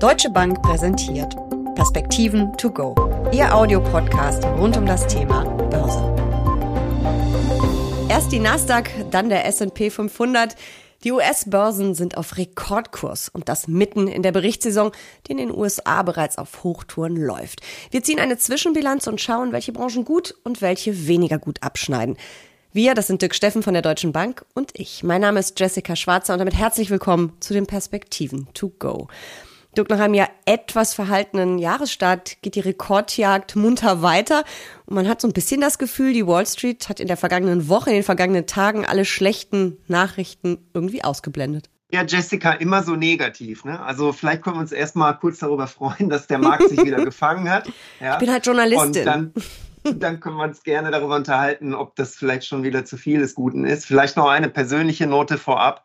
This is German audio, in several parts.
Deutsche Bank präsentiert Perspektiven to go. Ihr Audiopodcast rund um das Thema Börse. Erst die Nasdaq, dann der S&P 500. Die US-Börsen sind auf Rekordkurs und das mitten in der Berichtssaison, die in den USA bereits auf Hochtouren läuft. Wir ziehen eine Zwischenbilanz und schauen, welche Branchen gut und welche weniger gut abschneiden. Wir, das sind Dirk Steffen von der Deutschen Bank und ich. Mein Name ist Jessica Schwarzer und damit herzlich willkommen zu den Perspektiven to go. Dirk, nach einem ja etwas verhaltenen Jahresstart geht die Rekordjagd munter weiter. Und man hat so ein bisschen das Gefühl, die Wall Street hat in der vergangenen Woche, in den vergangenen Tagen alle schlechten Nachrichten irgendwie ausgeblendet. Ja, Jessica, immer so negativ. Ne? Also vielleicht können wir uns erstmal kurz darüber freuen, dass der Markt sich wieder gefangen hat. Ja? Ich bin halt Journalistin. Und dann, dann können wir uns gerne darüber unterhalten, ob das vielleicht schon wieder zu viel des Guten ist. Vielleicht noch eine persönliche Note vorab.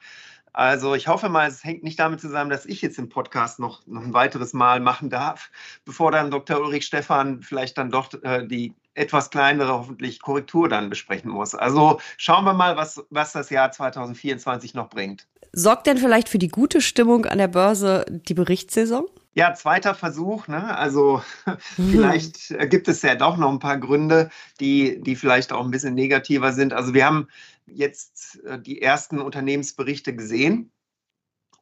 Also ich hoffe mal, es hängt nicht damit zusammen, dass ich jetzt im Podcast noch, noch ein weiteres Mal machen darf, bevor dann Dr. Ulrich Stephan vielleicht dann doch äh, die etwas kleinere hoffentlich Korrektur dann besprechen muss. Also schauen wir mal, was, was das Jahr 2024 noch bringt. Sorgt denn vielleicht für die gute Stimmung an der Börse die Berichtssaison? Ja, zweiter Versuch. Ne? Also mhm. vielleicht gibt es ja doch noch ein paar Gründe, die, die vielleicht auch ein bisschen negativer sind. Also wir haben jetzt äh, die ersten Unternehmensberichte gesehen.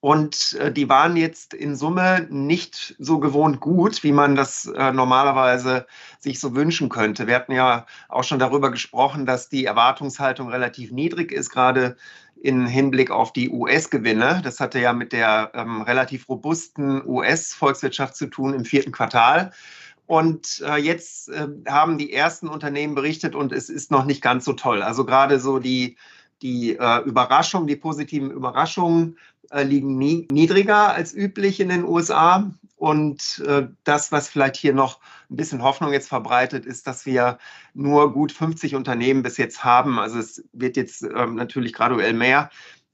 Und äh, die waren jetzt in Summe nicht so gewohnt gut, wie man das äh, normalerweise sich so wünschen könnte. Wir hatten ja auch schon darüber gesprochen, dass die Erwartungshaltung relativ niedrig ist, gerade in Hinblick auf die US-Gewinne. Das hatte ja mit der ähm, relativ robusten US-Volkswirtschaft zu tun im vierten Quartal. Und äh, jetzt äh, haben die ersten Unternehmen berichtet und es ist noch nicht ganz so toll. Also gerade so die, die äh, Überraschungen, die positiven Überraschungen äh, liegen nie, niedriger als üblich in den USA. Und äh, das, was vielleicht hier noch ein bisschen Hoffnung jetzt verbreitet, ist, dass wir nur gut 50 Unternehmen bis jetzt haben. Also es wird jetzt ähm, natürlich graduell mehr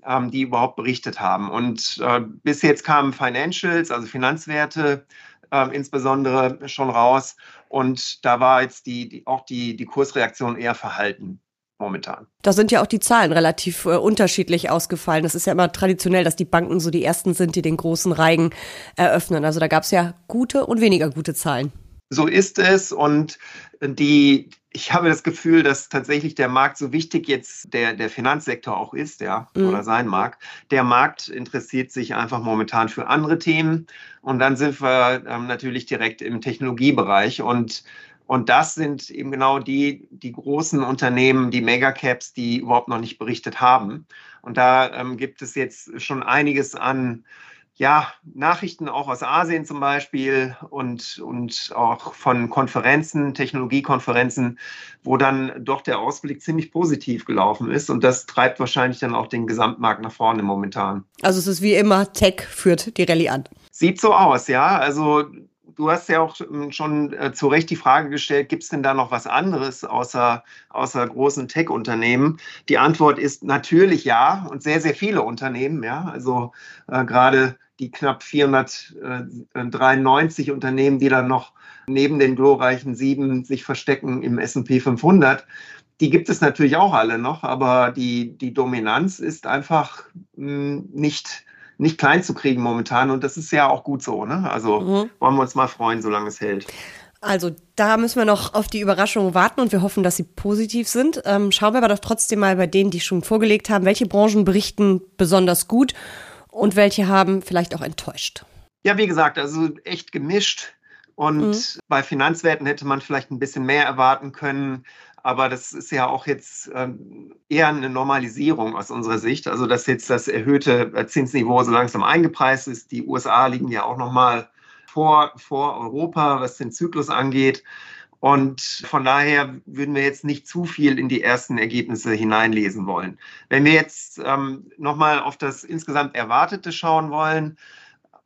ähm, die überhaupt berichtet haben. Und äh, bis jetzt kamen Financials, also Finanzwerte, äh, insbesondere schon raus. Und da war jetzt die, die, auch die, die Kursreaktion eher verhalten momentan. Da sind ja auch die Zahlen relativ äh, unterschiedlich ausgefallen. Das ist ja immer traditionell, dass die Banken so die ersten sind, die den großen Reigen eröffnen. Also da gab es ja gute und weniger gute Zahlen. So ist es und die, ich habe das Gefühl, dass tatsächlich der Markt so wichtig jetzt der, der Finanzsektor auch ist, ja, mhm. oder sein mag. Der Markt interessiert sich einfach momentan für andere Themen. Und dann sind wir ähm, natürlich direkt im Technologiebereich. Und, und das sind eben genau die, die großen Unternehmen, die Megacaps, die überhaupt noch nicht berichtet haben. Und da ähm, gibt es jetzt schon einiges an ja, Nachrichten auch aus Asien zum Beispiel und, und auch von Konferenzen, Technologiekonferenzen, wo dann doch der Ausblick ziemlich positiv gelaufen ist. Und das treibt wahrscheinlich dann auch den Gesamtmarkt nach vorne momentan. Also es ist wie immer, Tech führt die Rallye an. Sieht so aus, ja. Also du hast ja auch ähm, schon äh, zu Recht die Frage gestellt, gibt es denn da noch was anderes außer, außer großen Tech-Unternehmen? Die Antwort ist natürlich ja und sehr, sehr viele Unternehmen, ja. Also äh, gerade die knapp 493 Unternehmen, die dann noch neben den glorreichen sieben sich verstecken im S&P 500, die gibt es natürlich auch alle noch, aber die, die Dominanz ist einfach hm, nicht, nicht klein zu kriegen momentan und das ist ja auch gut so. Ne? Also mhm. wollen wir uns mal freuen, solange es hält. Also da müssen wir noch auf die Überraschungen warten und wir hoffen, dass sie positiv sind. Ähm, schauen wir aber doch trotzdem mal bei denen, die schon vorgelegt haben, welche Branchen berichten besonders gut und welche haben vielleicht auch enttäuscht? Ja, wie gesagt, also echt gemischt. Und mhm. bei Finanzwerten hätte man vielleicht ein bisschen mehr erwarten können. Aber das ist ja auch jetzt ähm, eher eine Normalisierung aus unserer Sicht. Also, dass jetzt das erhöhte äh, Zinsniveau so langsam eingepreist ist. Die USA liegen ja auch noch mal vor, vor Europa, was den Zyklus angeht. Und von daher würden wir jetzt nicht zu viel in die ersten Ergebnisse hineinlesen wollen. Wenn wir jetzt ähm, nochmal auf das insgesamt Erwartete schauen wollen,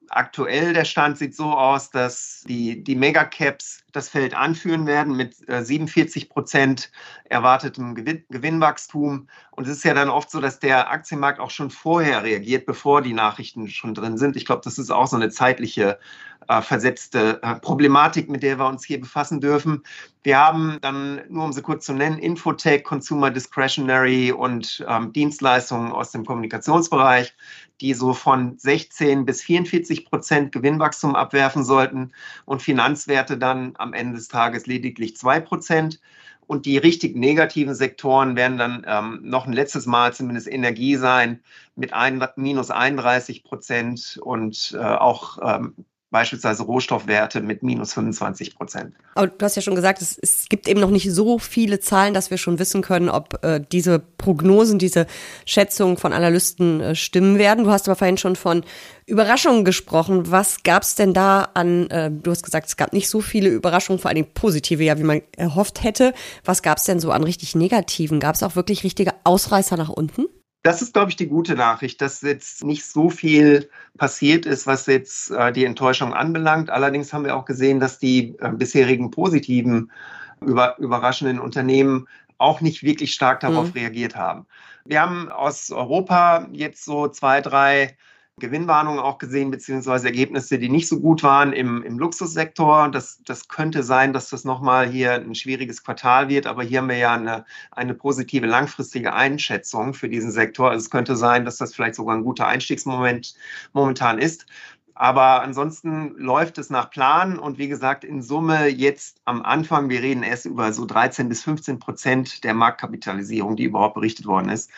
aktuell der Stand sieht so aus, dass die, die Megacaps das Feld anführen werden mit 47 äh, Prozent erwartetem Gewinn, Gewinnwachstum. Und es ist ja dann oft so, dass der Aktienmarkt auch schon vorher reagiert, bevor die Nachrichten schon drin sind. Ich glaube, das ist auch so eine zeitliche äh, versetzte äh, Problematik, mit der wir uns hier befassen dürfen. Wir haben dann, nur um sie kurz zu nennen, Infotech, Consumer Discretionary und ähm, Dienstleistungen aus dem Kommunikationsbereich, die so von 16 bis 44 20 Prozent Gewinnwachstum abwerfen sollten und Finanzwerte dann am Ende des Tages lediglich zwei Prozent. Und die richtig negativen Sektoren werden dann ähm, noch ein letztes Mal zumindest Energie sein mit ein, minus 31 Prozent und äh, auch ähm, beispielsweise Rohstoffwerte mit minus 25 Prozent. Aber du hast ja schon gesagt, es, es, gibt eben noch nicht so viele Zahlen, dass wir schon wissen können, ob äh, diese Prognosen, diese Schätzungen von Analysten äh, stimmen werden. Du hast aber vorhin schon von Überraschungen gesprochen. Was gab es denn da an, äh, du hast gesagt, es gab nicht so viele Überraschungen, vor allem positive, ja, wie man erhofft hätte. Was gab es denn so an richtig negativen? Gab es auch wirklich richtige Ausreißer nach unten? Das ist, glaube ich, die gute Nachricht, dass jetzt nicht so viel passiert ist, was jetzt äh, die Enttäuschung anbelangt. Allerdings haben wir auch gesehen, dass die äh, bisherigen positiven, über, überraschenden Unternehmen auch nicht wirklich stark darauf mhm. reagiert haben. Wir haben aus Europa jetzt so zwei, drei Gewinnwarnungen auch gesehen, beziehungsweise Ergebnisse, die nicht so gut waren im, im Luxussektor. Das, das könnte sein, dass das nochmal hier ein schwieriges Quartal wird, aber hier haben wir ja eine, eine positive langfristige Einschätzung für diesen Sektor. Also es könnte sein, dass das vielleicht sogar ein guter Einstiegsmoment momentan ist. Aber ansonsten läuft es nach Plan und wie gesagt, in Summe jetzt am Anfang, wir reden erst über so 13 bis 15 Prozent der Marktkapitalisierung, die überhaupt berichtet worden ist,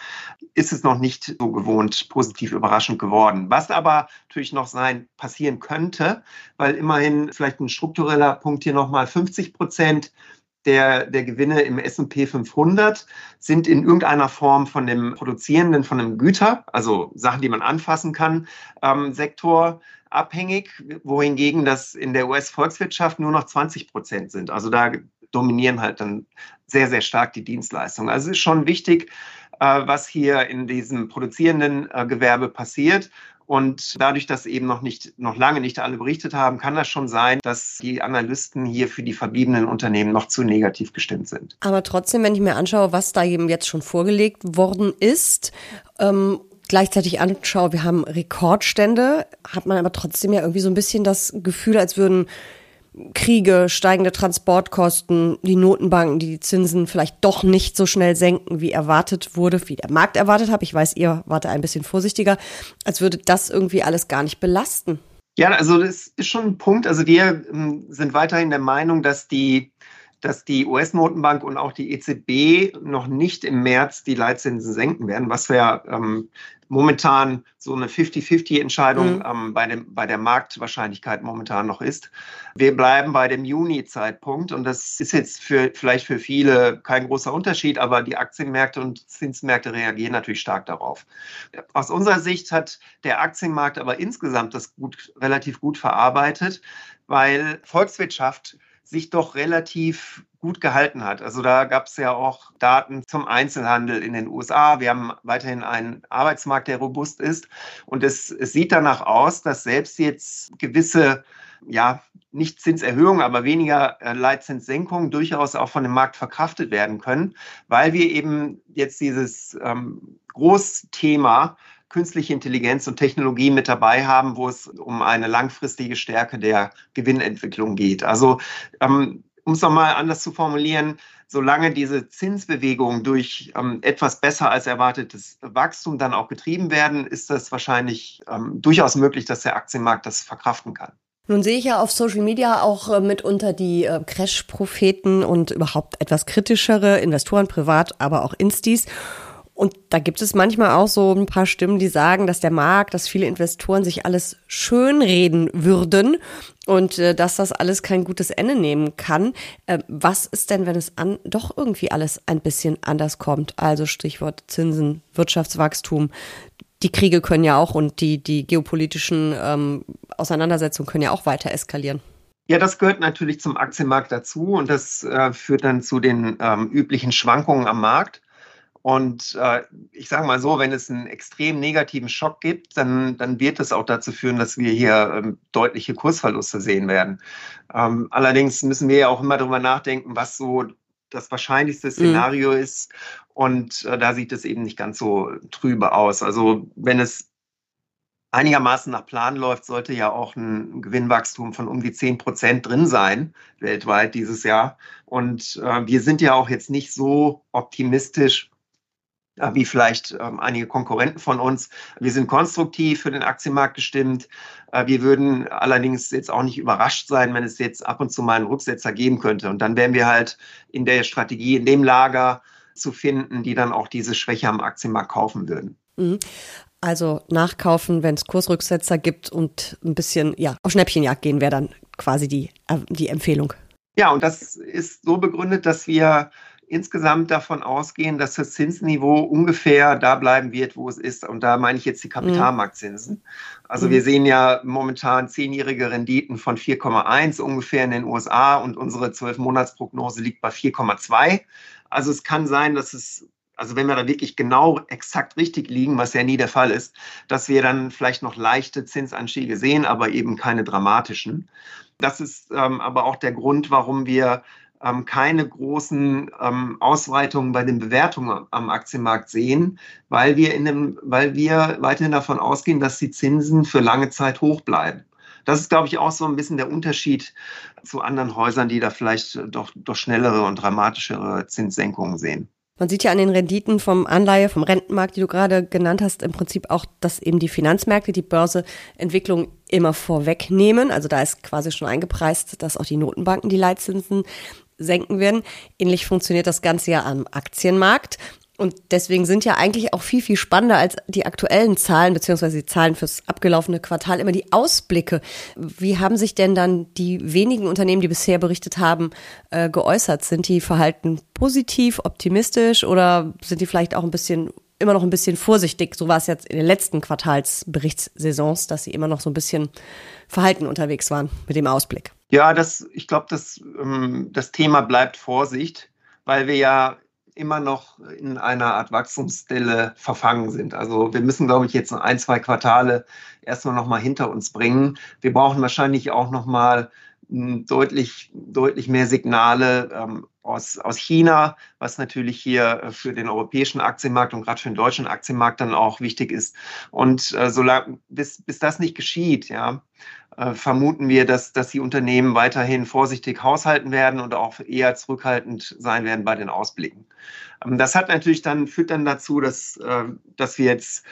ist es noch nicht so gewohnt positiv überraschend geworden. Was aber natürlich noch sein passieren könnte, weil immerhin vielleicht ein struktureller Punkt hier nochmal 50 Prozent der, der Gewinne im S&P 500 sind in irgendeiner Form von dem produzierenden, von dem Güter, also Sachen, die man anfassen kann, ähm, Sektor abhängig, wohingegen das in der US-Volkswirtschaft nur noch 20 Prozent sind. Also da dominieren halt dann sehr, sehr stark die Dienstleistungen. Also es ist schon wichtig, äh, was hier in diesem produzierenden äh, Gewerbe passiert. Und dadurch, dass eben noch nicht, noch lange nicht alle berichtet haben, kann das schon sein, dass die Analysten hier für die verbliebenen Unternehmen noch zu negativ gestimmt sind. Aber trotzdem, wenn ich mir anschaue, was da eben jetzt schon vorgelegt worden ist, ähm, gleichzeitig anschaue, wir haben Rekordstände, hat man aber trotzdem ja irgendwie so ein bisschen das Gefühl, als würden Kriege, steigende Transportkosten, die Notenbanken, die die Zinsen vielleicht doch nicht so schnell senken, wie erwartet wurde, wie der Markt erwartet hat. Ich weiß, ihr wart ein bisschen vorsichtiger, als würde das irgendwie alles gar nicht belasten. Ja, also das ist schon ein Punkt. Also wir ähm, sind weiterhin der Meinung, dass die dass die US-Notenbank und auch die EZB noch nicht im März die Leitzinsen senken werden, was wir ähm, momentan so eine 50-50-Entscheidung mhm. ähm, bei, dem, bei der Marktwahrscheinlichkeit momentan noch ist. Wir bleiben bei dem Juni-Zeitpunkt und das ist jetzt für, vielleicht für viele kein großer Unterschied, aber die Aktienmärkte und Zinsmärkte reagieren natürlich stark darauf. Aus unserer Sicht hat der Aktienmarkt aber insgesamt das gut, relativ gut verarbeitet, weil Volkswirtschaft sich doch relativ gut gehalten hat. Also da gab es ja auch Daten zum Einzelhandel in den USA. Wir haben weiterhin einen Arbeitsmarkt, der robust ist. Und es, es sieht danach aus, dass selbst jetzt gewisse ja, nicht Zinserhöhungen, aber weniger äh, Leitzinssenkungen durchaus auch von dem Markt verkraftet werden können, weil wir eben jetzt dieses ähm, Großthema künstliche Intelligenz und Technologie mit dabei haben, wo es um eine langfristige Stärke der Gewinnentwicklung geht. Also ähm, um es nochmal anders zu formulieren, solange diese Zinsbewegungen durch ähm, etwas besser als erwartetes Wachstum dann auch getrieben werden, ist das wahrscheinlich ähm, durchaus möglich, dass der Aktienmarkt das verkraften kann. Nun sehe ich ja auf Social Media auch äh, mitunter die äh, Crash-Propheten und überhaupt etwas kritischere Investoren privat, aber auch Instis. Und da gibt es manchmal auch so ein paar Stimmen, die sagen, dass der Markt, dass viele Investoren sich alles schönreden würden und äh, dass das alles kein gutes Ende nehmen kann. Äh, was ist denn, wenn es an doch irgendwie alles ein bisschen anders kommt? Also Stichwort Zinsen, Wirtschaftswachstum. Die Kriege können ja auch und die, die geopolitischen ähm, Auseinandersetzungen können ja auch weiter eskalieren. Ja, das gehört natürlich zum Aktienmarkt dazu und das äh, führt dann zu den ähm, üblichen Schwankungen am Markt. Und äh, ich sage mal so, wenn es einen extrem negativen Schock gibt, dann, dann wird es auch dazu führen, dass wir hier ähm, deutliche Kursverluste sehen werden. Ähm, allerdings müssen wir ja auch immer darüber nachdenken, was so das wahrscheinlichste mhm. Szenario mhm. ist. Und äh, da sieht es eben nicht ganz so trübe aus. Also wenn es einigermaßen nach Plan läuft, sollte ja auch ein Gewinnwachstum von um die 10 Prozent drin sein, weltweit dieses Jahr. Und äh, wir sind ja auch jetzt nicht so optimistisch, wie vielleicht ähm, einige Konkurrenten von uns. Wir sind konstruktiv für den Aktienmarkt gestimmt. Äh, wir würden allerdings jetzt auch nicht überrascht sein, wenn es jetzt ab und zu mal einen Rücksetzer geben könnte. Und dann wären wir halt in der Strategie, in dem Lager zu finden, die dann auch diese Schwäche am Aktienmarkt kaufen würden. Mhm. Also nachkaufen, wenn es Kursrücksetzer gibt und ein bisschen ja, auf Schnäppchenjagd gehen, wäre dann quasi die, äh, die Empfehlung. Ja, und das ist so begründet, dass wir insgesamt davon ausgehen, dass das Zinsniveau ungefähr da bleiben wird, wo es ist. Und da meine ich jetzt die Kapitalmarktzinsen. Also mhm. wir sehen ja momentan zehnjährige Renditen von 4,1 ungefähr in den USA und unsere Zwölfmonatsprognose liegt bei 4,2. Also es kann sein, dass es also wenn wir da wirklich genau exakt richtig liegen, was ja nie der Fall ist, dass wir dann vielleicht noch leichte Zinsanstiege sehen, aber eben keine dramatischen. Das ist ähm, aber auch der Grund, warum wir ähm, keine großen ähm, Ausweitungen bei den Bewertungen am Aktienmarkt sehen, weil wir, in dem, weil wir weiterhin davon ausgehen, dass die Zinsen für lange Zeit hoch bleiben. Das ist, glaube ich, auch so ein bisschen der Unterschied zu anderen Häusern, die da vielleicht doch, doch schnellere und dramatischere Zinssenkungen sehen. Man sieht ja an den Renditen vom Anleihe, vom Rentenmarkt, die du gerade genannt hast, im Prinzip auch, dass eben die Finanzmärkte die Börseentwicklung immer vorwegnehmen. Also da ist quasi schon eingepreist, dass auch die Notenbanken die Leitzinsen senken werden. Ähnlich funktioniert das Ganze ja am Aktienmarkt. Und deswegen sind ja eigentlich auch viel, viel spannender als die aktuellen Zahlen, beziehungsweise die Zahlen fürs abgelaufene Quartal, immer die Ausblicke. Wie haben sich denn dann die wenigen Unternehmen, die bisher berichtet haben, äh, geäußert? Sind die Verhalten positiv, optimistisch oder sind die vielleicht auch ein bisschen immer noch ein bisschen vorsichtig. So war es jetzt in den letzten Quartalsberichtssaisons, dass sie immer noch so ein bisschen verhalten unterwegs waren mit dem Ausblick. Ja, das, ich glaube, das, ähm, das Thema bleibt Vorsicht, weil wir ja immer noch in einer Art Wachstumsstelle verfangen sind. Also wir müssen, glaube ich, jetzt ein, zwei Quartale erstmal noch mal hinter uns bringen. Wir brauchen wahrscheinlich auch noch mal hm, deutlich, deutlich mehr Signale ähm, aus, aus China, was natürlich hier äh, für den europäischen Aktienmarkt und gerade für den deutschen Aktienmarkt dann auch wichtig ist. Und äh, solange, bis, bis das nicht geschieht, ja, äh, vermuten wir, dass, dass die Unternehmen weiterhin vorsichtig haushalten werden und auch eher zurückhaltend sein werden bei den Ausblicken. Ähm, das hat natürlich dann, führt dann dazu, dass, äh, dass wir jetzt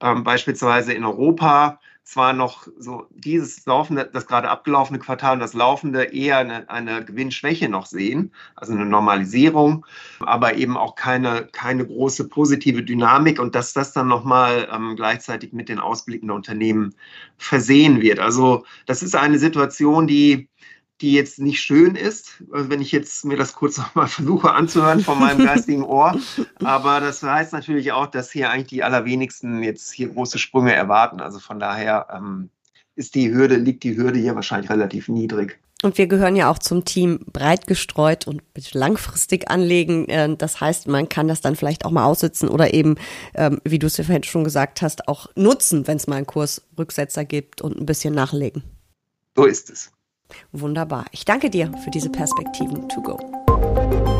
ähm, beispielsweise in Europa zwar noch so dieses laufende, das gerade abgelaufene Quartal und das laufende eher eine, eine Gewinnschwäche noch sehen, also eine Normalisierung, aber eben auch keine, keine große positive Dynamik und dass das dann nochmal ähm, gleichzeitig mit den Ausblicken der Unternehmen versehen wird. Also das ist eine Situation, die die jetzt nicht schön ist, also wenn ich jetzt mir das kurz nochmal versuche anzuhören von meinem geistigen Ohr. Aber das heißt natürlich auch, dass hier eigentlich die allerwenigsten jetzt hier große Sprünge erwarten. Also von daher ähm, ist die Hürde, liegt die Hürde hier wahrscheinlich relativ niedrig. Und wir gehören ja auch zum Team breit gestreut und langfristig anlegen. Äh, das heißt, man kann das dann vielleicht auch mal aussitzen oder eben, ähm, wie du es ja vorhin schon gesagt hast, auch nutzen, wenn es mal einen Kursrücksetzer gibt und ein bisschen nachlegen. So ist es. Wunderbar. Ich danke dir für diese Perspektiven to go.